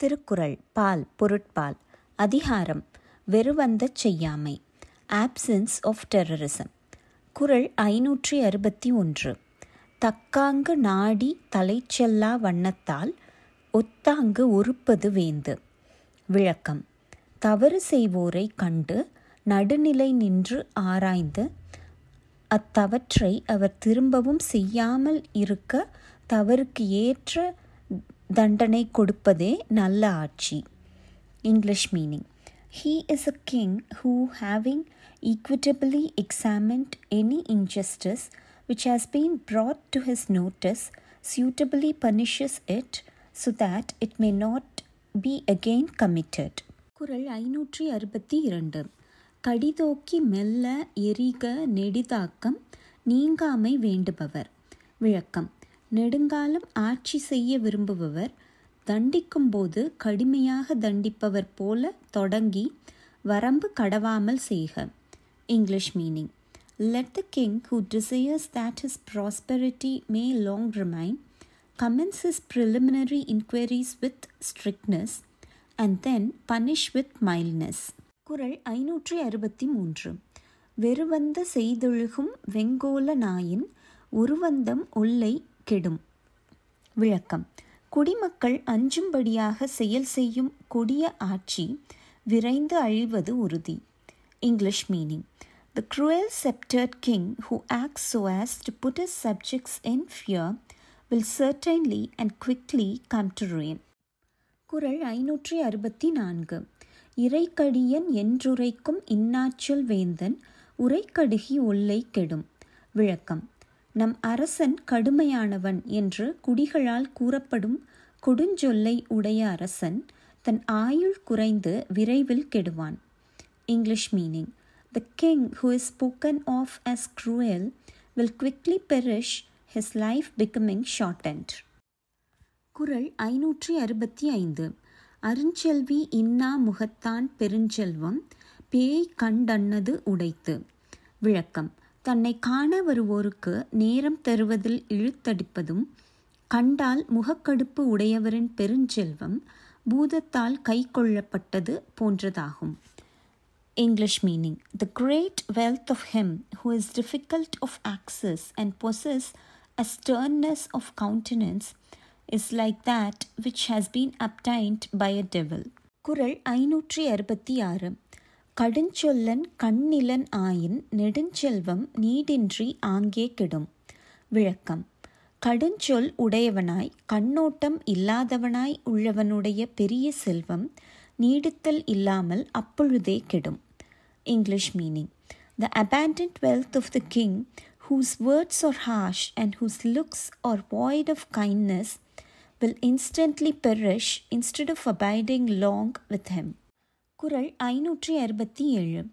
திருக்குறள் பால் பொருட்பால் அதிகாரம் வெறுவந்த செய்யாமை options of terrorism குறள் ஐநூற்றி அறுபத்தி ஒன்று. தக்காங்கு நாடி தலைச்செல்லா வண்ணத்தால் ஒத்தாங்கு உறுப்பது வேந்து. விளக்கம். தவறு செய்வோரை கண்டு நடுநிலை நின்று ஆராய்ந்து அத்தவற்றை அவர் திரும்பவும் செய்யாமல் இருக்க தவறுக்கு ஏற்ற தண்டனை கொடுப்பதே நல்ல ஆட்சி English meaning he is a king who having equitably examined any injustice which has been brought to his notice suitably punishes it so that it may not be again committed. குரல் ஐநூற்றி அறுபத்தி இரண்டு கடிதோக்கி மெல்ல எரிக நெடிதாக்கம் நீங்காமை வேண்டுபவர் விளக்கம் நெடுங்காலம் ஆட்சி செய்ய விரும்புபவர் தண்டிக்கும்போது கடுமையாக தண்டிப்பவர் போல தொடங்கி வரம்பு கடவாமல் செய்க. English meaning let the king who desires that is prosperity may long remain commence his preliminary inquiries with strictness and then punish with mildness. குரல் ஐநூற்றி அறுபத்தி மூன்று. வெறுவந்த செய்தொழுகும் வெங்கோல நாயின் உருவந்தம் ஒல்லை கெடும். விளக்கம். குடிமக்கள் அஞ்சும்படியாக செயல் செய்யும் கொடிய ஆட்சி விரைந்து அழிவது உறுதி. English meaning. The cruel sceptred king who acts so as to put his subjects in fear will certainly and quickly come to ruin. குரல் ஐநூற்றி அறுபத்தி நான்கு இறைக்கடியன் என்றுரைக்கும் இன்னாச்சொல் வேந்தன் உரைக்கடுகி ஒல்லை கெடும். விளக்கம். நம் அரசன் கடுமையானவன் என்று குடிகளால் கூறப்படும் கொடுஞ்சொல்லை உடைய அரசன் தன் ஆயுள் குறைந்து விரைவில் கெடுவான். English meaning the king who is spoken of as cruel will quickly perish his life becoming shortened குரல் ஐநூற்றி அறுபத்தி ஐந்து அருஞ்செல்வி இன்னா முகத்தான் பெருஞ்செல்வம் பேய் கண்டன்னது உடைத்து. விளக்கம் தன்னை காண வருவோருக்கு நேரம் தருவதில் இழுத்தடிப்பதும் கண்டால் முகக்கடுப்பு உடையவரின் பெருஞ்செல்வம் பூதத்தால் கைக்கொள்ளப்பட்டது போன்றதாகும். English meaning the great wealth of him who is difficult of access and possess a sternness of countenance is like that which has been obtained by a devil குரல் ஐநூற்றி அறுபத்தி ஆறு. கடுஞ்சொல்லன் கண்ணிலன் ஆயின் நெடுஞ்செல்வம் நீடின்றி ஆங்கே கெடும் விளக்கம் கடுஞ்சொல் உடையவனாய் கண்ணோட்டம் இல்லாதவனாய் உள்ளவனுடைய பெரிய செல்வம் நீடித்தல் இல்லாமல் அப்பொழுதே கெடும் English meaning the abandoned wealth of the king whose words are harsh and whose looks are void of kindness will instantly perish instead of abiding long with him. குரல் ஐநூற்றி அறுபத்தி ஏழு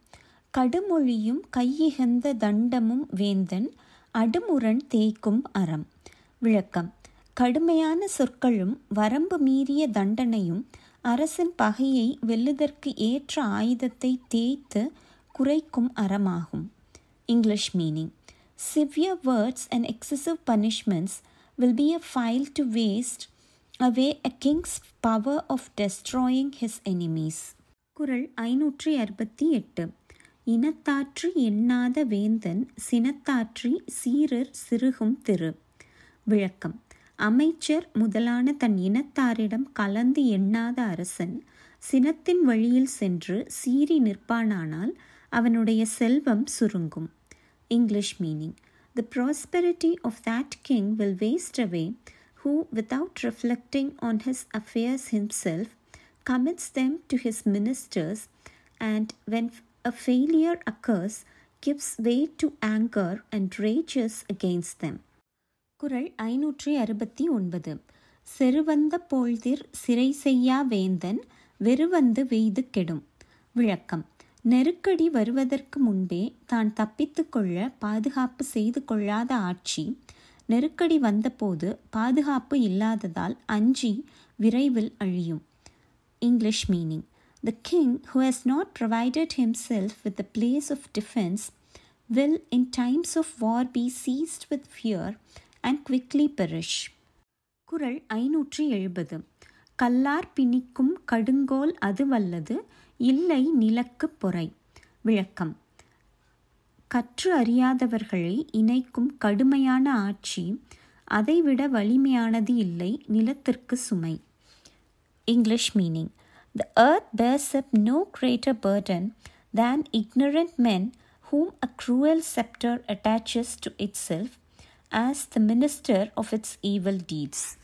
கடுமொழியும் கையிகந்த தண்டமும் வேந்தன் அடுமுரண் தேய்க்கும் அறம். விளக்கம். கடுமையான சொற்களும் வரம்பு மீறிய தண்டனையும் அரசன் பகையை வெல்லுதற்கு ஏற்ற ஆயுதத்தை தேய்த்து குறைக்கும் அறமாகும். English meaning. Severe words and excessive punishments will be a file to waste away a king's power of destroying his enemies குரல் ஐநூற்றி அறுபத்தி எட்டு. இனத்தாற்றி எண்ணாத வேந்தன் சினத்தாற்றி சீரர் சிறுகும் திரு. விளக்கம். அமைச்சர் முதலான தன் இனத்தாரிடம் கலந்து எண்ணாத அரசன் சினத்தின் வழியில் சென்று சீறி நிற்பானானால் அவனுடைய செல்வம் சுருங்கும். English meaning the prosperity of that king will waste away who, without reflecting on his affairs himself, commits them to his ministers, and when a failure occurs, gives way to anger and rages against them. குரல் ஐநூற்றி அறுபத்தி ஒன்பது. செருவந்த போழ்திர் சிறை செய்யா வேந்தன் வெறுவந்து வெய்து கெடும். விளக்கம். நெருக்கடி வருவதற்கு முன்பே தான் தப்பித்து கொள்ள பாதுகாப்பு செய்து கொள்ளாத ஆட்சி நெருக்கடி வந்தபோது பாதுகாப்பு இல்லாததால் அஞ்சி விரைவில் அழியும். English meaning the king who has not provided himself with the place of defence will in times of war be seized with fear and quickly perish குரல் ஐநூற்றி எழுபது. கல்லார் பிணிக்கும் கடுங்கோல் அது வல்லது இல்லை நிலக்கு பொறை. விளக்கம். கற்று அறியாதவர்களை இணைக்கும் கடுமையான ஆட்சி அதைவிட வலிமையானது இல்லை நிலத்திற்கு சுமை. English meaning The earth bears up no greater burden than ignorant men whom a cruel scepter attaches to itself as the minister of its evil deeds.